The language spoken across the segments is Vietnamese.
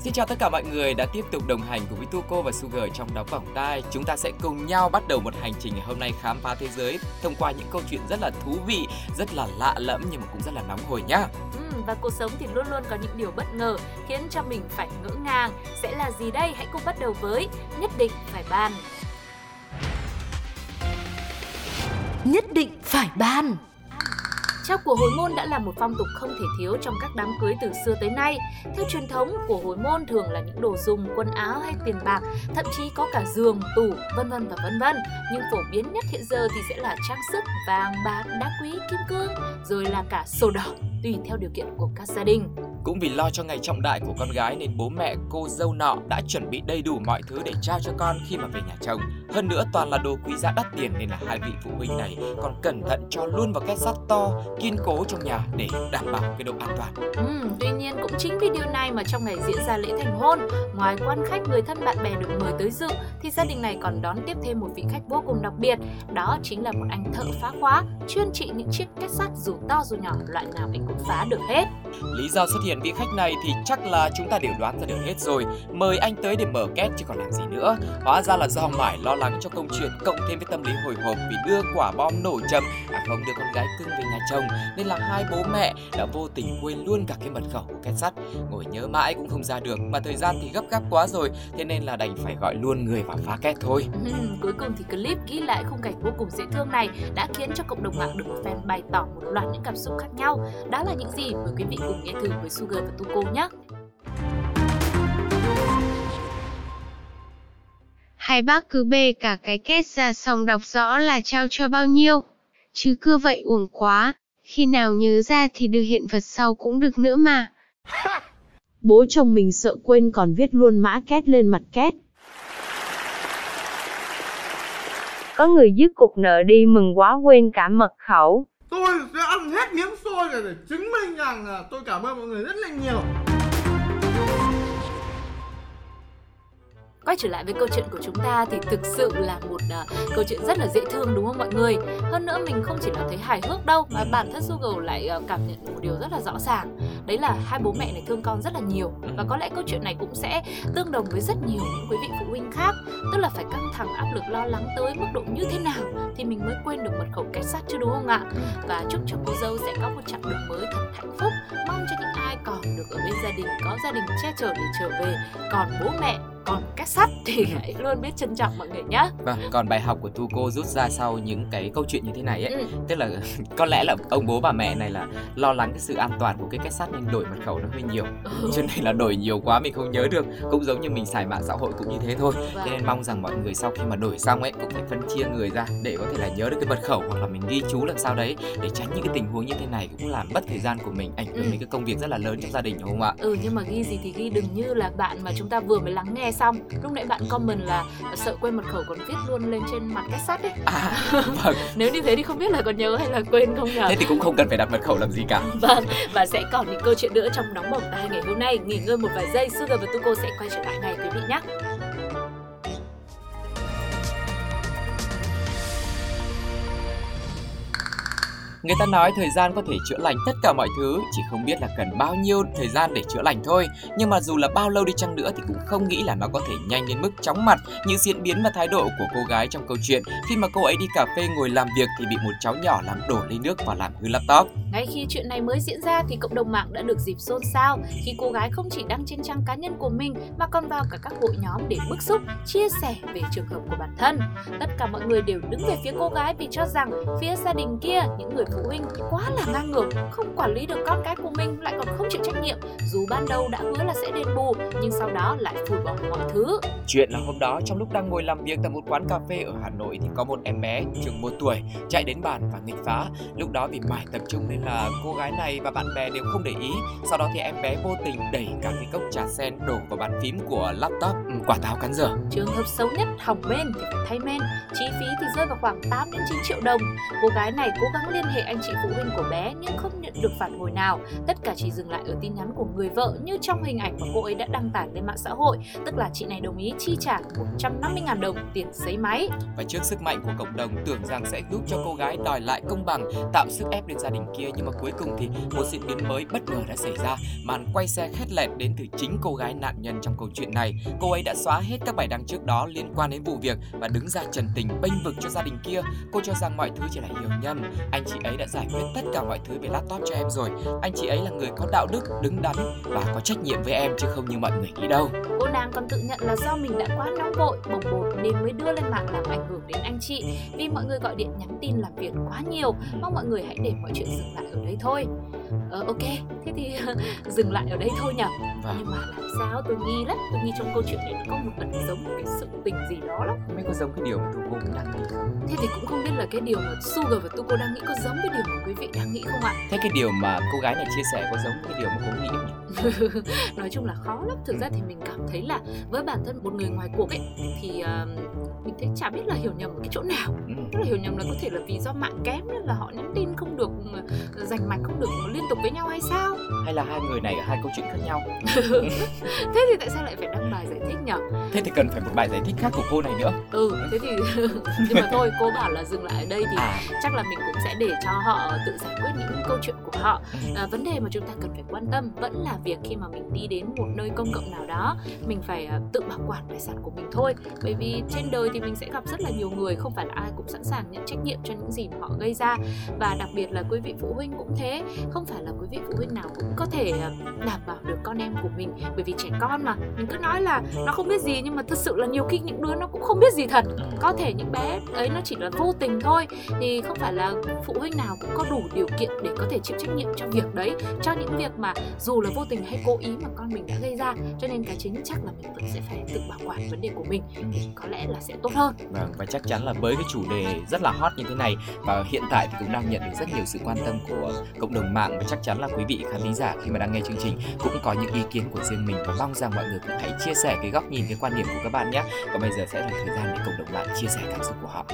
Xin chào tất cả mọi người đã tiếp tục đồng hành cùng với Tuco và Sugar trong đóng vòng tai. Chúng ta sẽ cùng nhau bắt đầu một hành trình ngày hôm nay khám phá thế giới thông qua những câu chuyện rất là thú vị, rất là lạ lẫm nhưng mà cũng rất là nóng hổi nhá. ừ, Và cuộc sống thì luôn luôn có những điều bất ngờ khiến cho mình phải ngỡ ngàng. Sẽ là gì đây? Hãy cùng bắt đầu với Nhất định phải ban. Nhất định phải ban. Trao của hồi môn đã là một phong tục không thể thiếu trong các đám cưới từ xưa tới nay. Theo truyền thống, của hồi môn thường là những đồ dùng, quần áo hay tiền bạc, thậm chí có cả giường, tủ, vân vân và vân vân. Nhưng phổ biến nhất hiện giờ thì sẽ là trang sức, vàng, bạc, đá quý, kim cương, rồi là cả sổ đỏ, tùy theo điều kiện của các gia đình. Cũng vì lo cho ngày trọng đại của con gái nên bố mẹ cô dâu nọ đã chuẩn bị đầy đủ mọi thứ để trao cho con khi mà về nhà chồng. Hơn nữa toàn là đồ quý giá đắt tiền nên là hai vị phụ huynh này còn cẩn thận cho luôn vào két sắt to, kiên cố trong nhà để đảm bảo cái độ an toàn. Ừ, tuy nhiên cũng chính vì điều này mà trong ngày diễn ra lễ thành hôn, ngoài quan khách người thân bạn bè được mời tới dự thì gia đình này còn đón tiếp thêm một vị khách vô cùng đặc biệt. Đó chính là một anh thợ phá khóa, chuyên trị những chiếc két sắt dù to dù nhỏ, loại nào anh cũng phá được hết. Lý do xuất hiện vị khách này thì chắc là chúng ta đều đoán ra được hết rồi. Mời anh tới để mở két chứ còn làm gì nữa. Hóa ra là do mải lo lắng cho công chuyện cộng thêm với tâm lý hồi hộp vì đưa quả bom nổ chậm à không đưa con gái cưng về nhà chồng nên là hai bố mẹ đã vô tình quên luôn cả cái mật khẩu của két sắt. Ngồi nhớ mãi cũng không ra được mà thời gian thì gấp gáp quá rồi thế nên là đành phải gọi luôn người vào phá két thôi. Ừ, cuối cùng thì clip ghi lại khung cảnh vô cùng dễ thương này đã khiến cho cộng đồng mạng được một fan bày tỏ một loạt những cảm xúc khác nhau. Đó là những gì? Mời quý vị cùng nghe thử với Sugar và Tuko nhé. Hai bác cứ bê cả cái két ra xong đọc rõ là trao cho bao nhiêu. Chứ cứ vậy uổng quá, khi nào nhớ ra thì được hiện vật sau cũng được nữa mà. Bố chồng mình sợ quên còn viết luôn mã két lên mặt két. Có người dứt cục nợ đi mừng quá quên cả mật khẩu. Tôi sẽ ăn hết miếng xôi này để chứng minh rằng là tôi cảm ơn mọi người rất là nhiều. Quay trở lại với câu chuyện của chúng ta thì thực sự là một uh, câu chuyện rất là dễ thương đúng không mọi người? Hơn nữa mình không chỉ là thấy hài hước đâu mà bản thân Sugar lại uh, cảm nhận một điều rất là rõ ràng. Đấy là hai bố mẹ này thương con rất là nhiều và có lẽ câu chuyện này cũng sẽ tương đồng với rất nhiều những quý vị phụ huynh khác. Tức là phải căng thẳng áp lực lo lắng tới mức độ như thế nào thì mình mới quên được mật khẩu kết sắt chứ đúng không ạ? Và chúc cho cô dâu sẽ có một chặng đường mới thật hạnh phúc. Mong cho những ai còn được ở bên gia đình có gia đình che chở để trở về. Còn bố mẹ còn cách sắt thì hãy luôn biết trân trọng mọi người nhé. Vâng, còn bài học của Thu cô rút ra sau những cái câu chuyện như thế này ấy, Ừ. tức là có lẽ là ông bố bà mẹ này là lo lắng cái sự an toàn của cái kết sắt nên đổi mật khẩu nó hơi nhiều. Ừ. Cho nên là đổi nhiều quá mình không nhớ được. Cũng giống như mình xài mạng xã hội cũng như thế thôi. Vâng. Nên mong rằng mọi người sau khi mà đổi xong ấy cũng phải phân chia người ra để có thể là nhớ được cái mật khẩu hoặc là mình ghi chú làm sao đấy để tránh những cái tình huống như thế này cũng làm mất thời gian của mình, ảnh hưởng Ừ. đến cái công việc rất là lớn trong gia đình đúng không ạ? Ừ nhưng mà ghi gì thì ghi đừng như là bạn mà chúng ta vừa mới lắng nghe xong Lúc nãy bạn comment là sợ quên mật khẩu còn viết luôn lên trên mặt cách sắt ấy À, vâng. Nếu như thế thì không biết là còn nhớ hay là quên không nhờ Thế thì cũng không cần phải đặt mật khẩu làm gì cả. Vâng, và sẽ còn những câu chuyện nữa trong nóng bỏng tai ngày hôm nay Nghỉ ngơi một vài giây, Sugar và Tuko sẽ quay trở lại ngay quý vị nhé Người ta nói thời gian có thể chữa lành tất cả mọi thứ, chỉ không biết là cần bao nhiêu thời gian để chữa lành thôi. Nhưng mà dù là bao lâu đi chăng nữa thì cũng không nghĩ là nó có thể nhanh đến mức chóng mặt như diễn biến và thái độ của cô gái trong câu chuyện khi mà cô ấy đi cà phê ngồi làm việc thì bị một cháu nhỏ làm đổ ly nước và làm hư laptop. Ngay khi chuyện này mới diễn ra thì cộng đồng mạng đã được dịp xôn xao khi cô gái không chỉ đăng trên trang cá nhân của mình mà còn vào cả các hội nhóm để bức xúc, chia sẻ về trường hợp của bản thân. Tất cả mọi người đều đứng về phía cô gái vì cho rằng phía gia đình kia, những người phụ huynh quá là ngang ngược, không quản lý được con cái của mình lại còn không chịu trách nhiệm. Dù ban đầu đã hứa là sẽ đền bù nhưng sau đó lại phủi bỏ mọi thứ. Chuyện là hôm đó trong lúc đang ngồi làm việc tại một quán cà phê ở Hà Nội thì có một em bé chừng một tuổi chạy đến bàn và nghịch phá. Lúc đó vì mải tập trung nên là cô gái này và bạn bè đều không để ý. Sau đó thì em bé vô tình đẩy cả cái cốc trà sen đổ vào bàn phím của laptop ừ, quả táo cắn dở. Trường hợp xấu nhất hỏng men thì phải thay men, chi phí thì rơi vào khoảng 8 đến 9 triệu đồng. Cô gái này cố gắng liên hệ anh chị phụ huynh của bé nhưng không nhận được phản hồi nào. Tất cả chỉ dừng lại ở tin nhắn của người vợ như trong hình ảnh mà cô ấy đã đăng tải lên mạng xã hội, tức là chị này đồng ý chi trả 150.000 đồng tiền giấy máy. Và trước sức mạnh của cộng đồng tưởng rằng sẽ giúp cho cô gái đòi lại công bằng, tạo sức ép lên gia đình kia nhưng mà cuối cùng thì một diễn biến mới bất ngờ đã xảy ra. Màn quay xe khét lẹt đến từ chính cô gái nạn nhân trong câu chuyện này. Cô ấy đã xóa hết các bài đăng trước đó liên quan đến vụ việc và đứng ra trần tình bênh vực cho gia đình kia. Cô cho rằng mọi thứ chỉ là hiểu nhầm. Anh chị ấy đã giải quyết tất cả mọi thứ về laptop cho em rồi. Anh chị ấy là người có đạo đức, đứng đắn và có trách nhiệm với em chứ không như mọi người nghĩ đâu. Cô nàng còn tự nhận là do mình đã quá nóng vội, bồng bột nên mới đưa lên mạng làm ảnh hưởng đến anh chị. Vì mọi người gọi điện nhắn tin làm việc quá nhiều, mong mọi người hãy để mọi chuyện dừng lại ở đây thôi. Ờ, ok, thế thì dừng lại ở đây thôi nhỉ. Và Nhưng mà làm sao tôi nghi lắm, tôi nghi trong câu chuyện này nó có một ẩn giống một cái sự tình gì đó lắm. biết có giống cái điều mà cô cô cũng đang nghĩ không? Thế thì cũng không biết là cái điều mà Sugar và Tuko đang nghĩ có giống với điều mà quý vị đang nghĩ không ạ? Thế cái điều mà cô gái này chia sẻ có giống cái điều mà cô nghĩ không nhỉ? nói chung là khó lắm. Thực ra thì mình cảm thấy là với bản thân một người ngoài cuộc ấy thì uh, mình thấy chả biết là hiểu nhầm ở cái chỗ nào. Ừ. tức là hiểu nhầm là có thể là vì do mạng kém nên là họ nhắn tin không được uh, rành mạch không được liên tục với nhau hay sao? Hay là hai người này ở hai câu chuyện khác nhau? thế thì tại sao lại phải đăng bài giải thích nhở? Thế thì cần phải một bài giải thích khác của cô này nữa. ừ thế thì nhưng mà thôi cô bảo là dừng lại ở đây thì À, chắc là mình cũng sẽ để cho họ tự giải quyết những câu chuyện của họ. À, vấn đề mà chúng ta cần phải quan tâm vẫn là việc khi mà mình đi đến một nơi công cộng nào đó, mình phải ờ, tự bảo quản tài sản của mình thôi. Bởi vì trên đời thì mình sẽ gặp rất là nhiều người, không phải là ai cũng sẵn sàng nhận trách nhiệm cho những gì mà họ gây ra. Và đặc biệt là quý vị phụ huynh cũng thế, không phải là quý vị phụ huynh nào cũng có thể ờ, đảm bảo được con em của mình. Bởi vì trẻ con mà, mình cứ nói là nó không biết gì nhưng mà thật sự là nhiều khi những đứa nó cũng không biết gì thật. Có thể những bé ấy nó chỉ là vô tình thôi, thì không phải là phụ huynh nào cũng có đủ điều kiện để có thể chịu trách nhiệm cho việc đấy. Cho những việc mà dù là vô tình hay cố ý mà con mình đã gây ra cho nên cái chính chắc là mình vẫn sẽ phải tự bảo quản vấn đề của mình thì có lẽ là sẽ tốt hơn Vâng, và chắc chắn là với cái chủ đề rất là hot như thế này và hiện tại thì cũng đang nhận được rất nhiều sự quan tâm của cộng đồng mạng và chắc chắn là quý vị khán thính giả khi mà đang nghe chương trình cũng có những ý kiến của riêng mình và mong rằng mọi người cũng hãy chia sẻ cái góc nhìn, cái quan điểm của các bạn nhé. Còn bây giờ sẽ là thời gian để cộng đồng mạng chia sẻ cảm xúc của họ.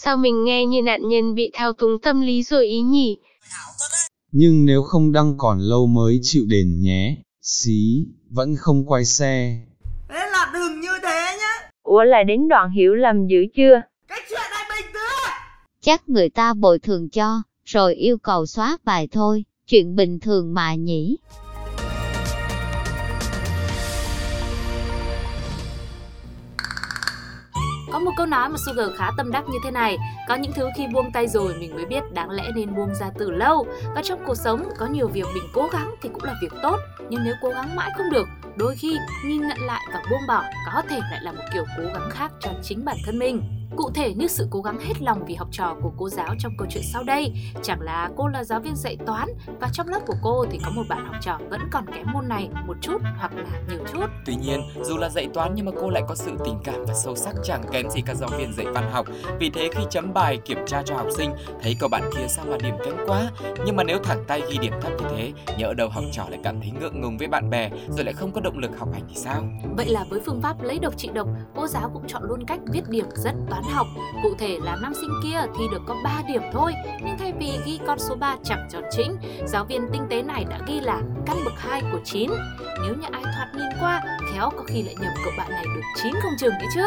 Sao mình nghe như nạn nhân bị thao túng tâm lý rồi ý nhỉ? Nhưng nếu không đăng còn lâu mới chịu đền nhé. Xí, vẫn không quay xe. Thế là đừng như thế nhá Ủa là đến đoạn hiểu lầm dữ chưa? Cái chuyện này bình thường Chắc người ta bồi thường cho, rồi yêu cầu xóa bài thôi, chuyện bình thường mà nhỉ. Có một câu nói mà Sugar khá tâm đắc như thế này, có những thứ khi buông tay rồi mình mới biết đáng lẽ nên buông ra từ lâu. Và trong cuộc sống, có nhiều việc mình cố gắng thì cũng là việc tốt, nhưng nếu cố gắng mãi không được, đôi khi nhìn nhận lại và buông bỏ có thể lại là một kiểu cố gắng khác cho chính bản thân mình. Cụ thể như sự cố gắng hết lòng vì học trò của cô giáo trong câu chuyện sau đây Chẳng là cô là giáo viên dạy toán Và trong lớp của cô thì có một bạn học trò vẫn còn kém môn này một chút hoặc là nhiều chút Tuy nhiên, dù là dạy toán nhưng mà cô lại có sự tình cảm và sâu sắc chẳng kém gì các giáo viên dạy văn học. Vì thế khi chấm bài kiểm tra cho học sinh, thấy cậu bạn kia sao mà điểm kém quá. Nhưng mà nếu thẳng tay ghi điểm thấp như thế, nhỡ đâu học trò lại cảm thấy ngượng ngùng với bạn bè, rồi lại không có động lực học hành thì sao? Vậy là với phương pháp lấy độc trị độc, cô giáo cũng chọn luôn cách viết điểm rất toán học. Cụ thể là năm sinh kia thi được có 3 điểm thôi, nhưng thay vì ghi con số 3 chẳng tròn chỉnh, giáo viên tinh tế này đã ghi là căn bậc 2 của 9. Nếu như ai thoạt nhìn qua, khéo có khi lại nhầm cậu bạn này được 9 không chừng đấy chứ.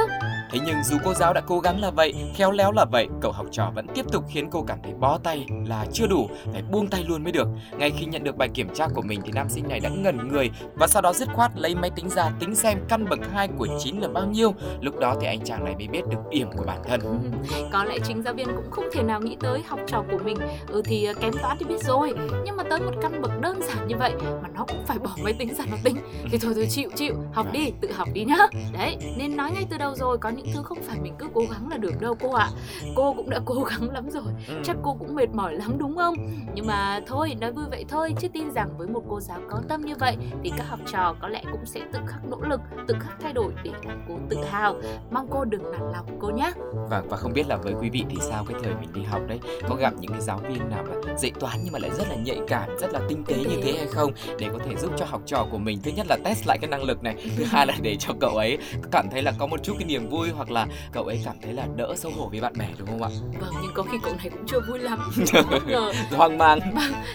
Thế nhưng dù cô giáo đã cố gắng là vậy, khéo léo là vậy, cậu học trò vẫn tiếp tục khiến cô cảm thấy bó tay là chưa đủ, phải buông tay luôn mới được. Ngay khi nhận được bài kiểm tra của mình thì nam sinh này đã ngẩn người và sau đó dứt khoát lấy máy tính ra tính xem căn bậc 2 của 9 là bao nhiêu. Lúc đó thì anh chàng này mới biết được điểm của bản thân. Có lẽ chính giáo viên cũng không thể nào nghĩ tới học trò của mình Ừ thì ờ, kém toán thì biết rồi Nhưng mà tới một căn bậc đơn giản như vậy Mà nó cũng phải bỏ máy tính ra nó tính. Thì thôi thôi chịu chịu. Học đi tự học đi nhá. Đấy nên nói ngay từ đầu rồi Có những thứ không phải mình cứ cố gắng là được đâu cô ạ. Cô cũng đã cố gắng lắm rồi. Ừ. Chắc cô cũng mệt mỏi lắm đúng không? Nhưng mà thôi nói vui vậy thôi Chứ tin rằng với một cô giáo có tâm như vậy Thì các học trò có lẽ cũng sẽ tự khắc nỗ lực Tự khắc thay đổi để làm cô tự hào. Mong cô đừng nản lòng cô nhé. Vâng và không biết là với quý vị thì sao cái thời mình đi học đấy? Có gặp những cái giáo viên nào mà dạy toán nhưng mà lại rất là nhạy cảm, rất là tinh tế như thế hay không để có thể giúp cho học trò của mình thứ nhất là test lại cái năng lực này, thứ hai là để cho cậu ấy cảm thấy là có một chút cái niềm vui hoặc là cậu ấy cảm thấy là đỡ xấu hổ với bạn bè đúng không ạ? Vâng nhưng có khi cậu này cũng chưa vui lắm. Ngờ Hoang mang.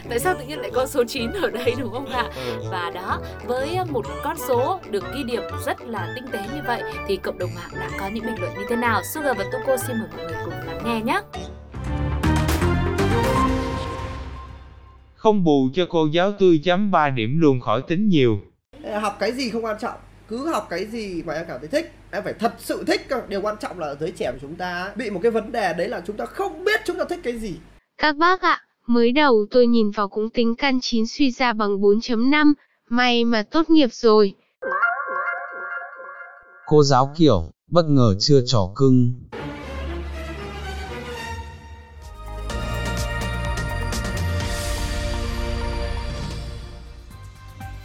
tại sao tự nhiên lại có số 9 ở đây đúng không ạ? Ừ. Và đó, với một con số được ghi điểm rất là tinh tế như vậy thì cộng đồng mạng đã có những bình luận như thế nào? Sugar và Tuko xin mời mọi người cùng lắng nghe nhé. Không bù cho cô giáo tươi chấm 3 điểm luôn khỏi tính nhiều. học cái gì không quan trọng cứ học cái gì mà em cảm thấy thích em phải thật sự thích điều quan trọng là ở giới trẻ của chúng ta bị một cái vấn đề đấy là chúng ta không biết chúng ta thích cái gì Các bác ạ, mới đầu tôi nhìn vào cũng tính căn 9 suy ra bằng 4.5, may mà tốt nghiệp rồi. Cô giáo kiểu, bất ngờ chưa trò cưng.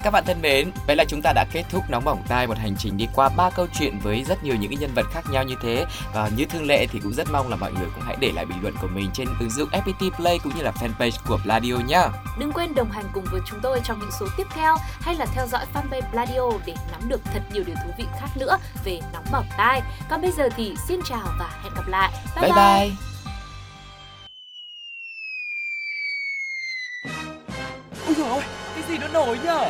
Các bạn thân mến, vậy là chúng ta đã kết thúc nóng bỏng tai một hành trình đi qua ba câu chuyện với rất nhiều những cái nhân vật khác nhau như thế và như thường lệ thì cũng rất mong là mọi người cũng hãy để lại bình luận của mình trên ứng dụng FPT Play cũng như là fanpage của Pladio nhá. Đừng quên đồng hành cùng với chúng tôi trong những số tiếp theo hay là theo dõi fanpage Pladio để nắm được thật nhiều điều thú vị khác nữa về nóng bỏng tai. Còn bây giờ thì xin chào và hẹn gặp lại. Bye bye. Ôi dồi ôi, cái gì nó nổi nhở?